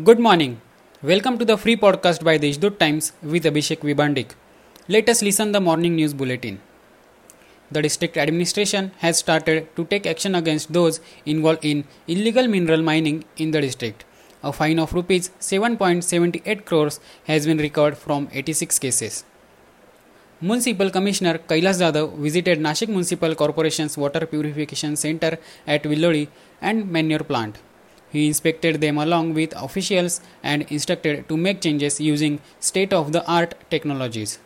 Good morning. Welcome to the free podcast by the Deshdoot Times with Abhishek Vibandik. Let us listen the morning news bulletin. The district administration has started to take action against those involved in illegal mineral mining in the district. A fine of rupees 7.78 crores has been recovered from 86 cases. Municipal Commissioner Kailas Jadhav visited Nashik Municipal Corporation's water purification center at Villodi and manure plant. He inspected them along with officials and instructed to make changes using state of the art technologies.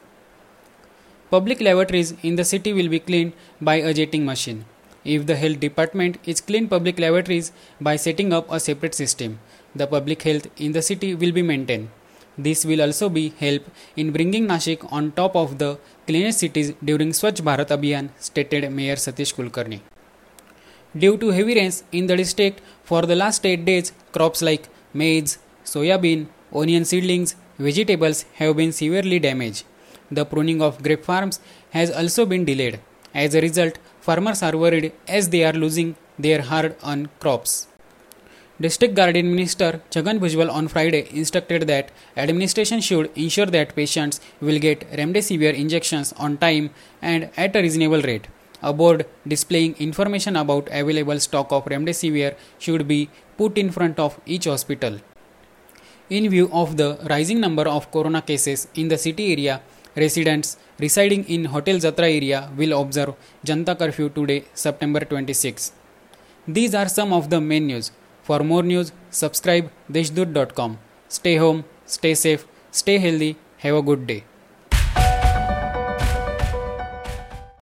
Public lavatories in the city will be cleaned by a jetting machine. If the health department is clean public lavatories by setting up a separate system, the public health in the city will be maintained. This will also be help in bringing Nashik on top of the cleanest cities during Swachh Bharat Abhiyan, stated Mayor Satish Kulkarni. Due to heavy rains in the district for the last 8 days, crops like maize, soybean, onion seedlings, vegetables have been severely damaged. The pruning of grape farms has also been delayed. As a result, farmers are worried as they are losing their hard earned crops. District Guardian Minister Chhagan Bhujbal on Friday instructed that administration should ensure that patients will get remdesivir injections on time and at a reasonable rate. A board displaying information about available stock of remdesivir should be put in front of each hospital. In view of the rising number of corona cases in the city area, residents residing in Hotel Jatra area will observe Janta curfew today, September 26. These are some of the main news. For more news, subscribe deshdoot.com. Stay home, stay safe, stay healthy, have a good day.